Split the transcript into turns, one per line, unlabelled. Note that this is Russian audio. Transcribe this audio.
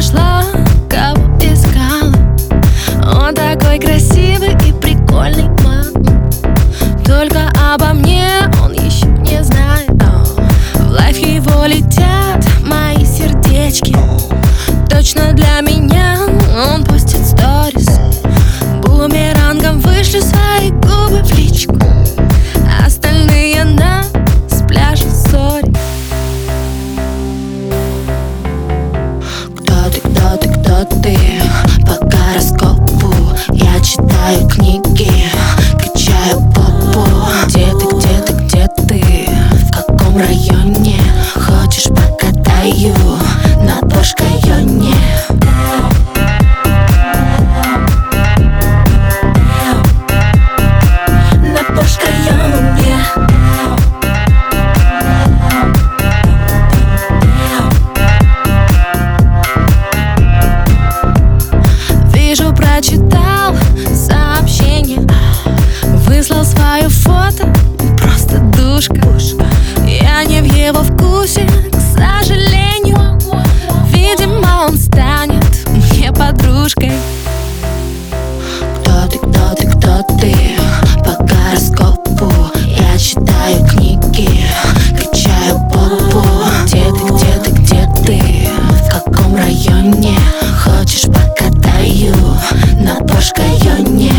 нашла,
Каком районе? Хочешь покатаю на Пошкайоне? На Пошкайоне
Вижу, прочитал сообщение Выслал свое фото, просто душка Не в его вкусе, к сожалению Видимо, он станет мне подружкой
Кто ты, кто ты, кто ты? По гороскопу я читаю книги Качаю попу Где ты, где ты, где ты? В каком районе? Хочешь покатаю на Пошкайоне?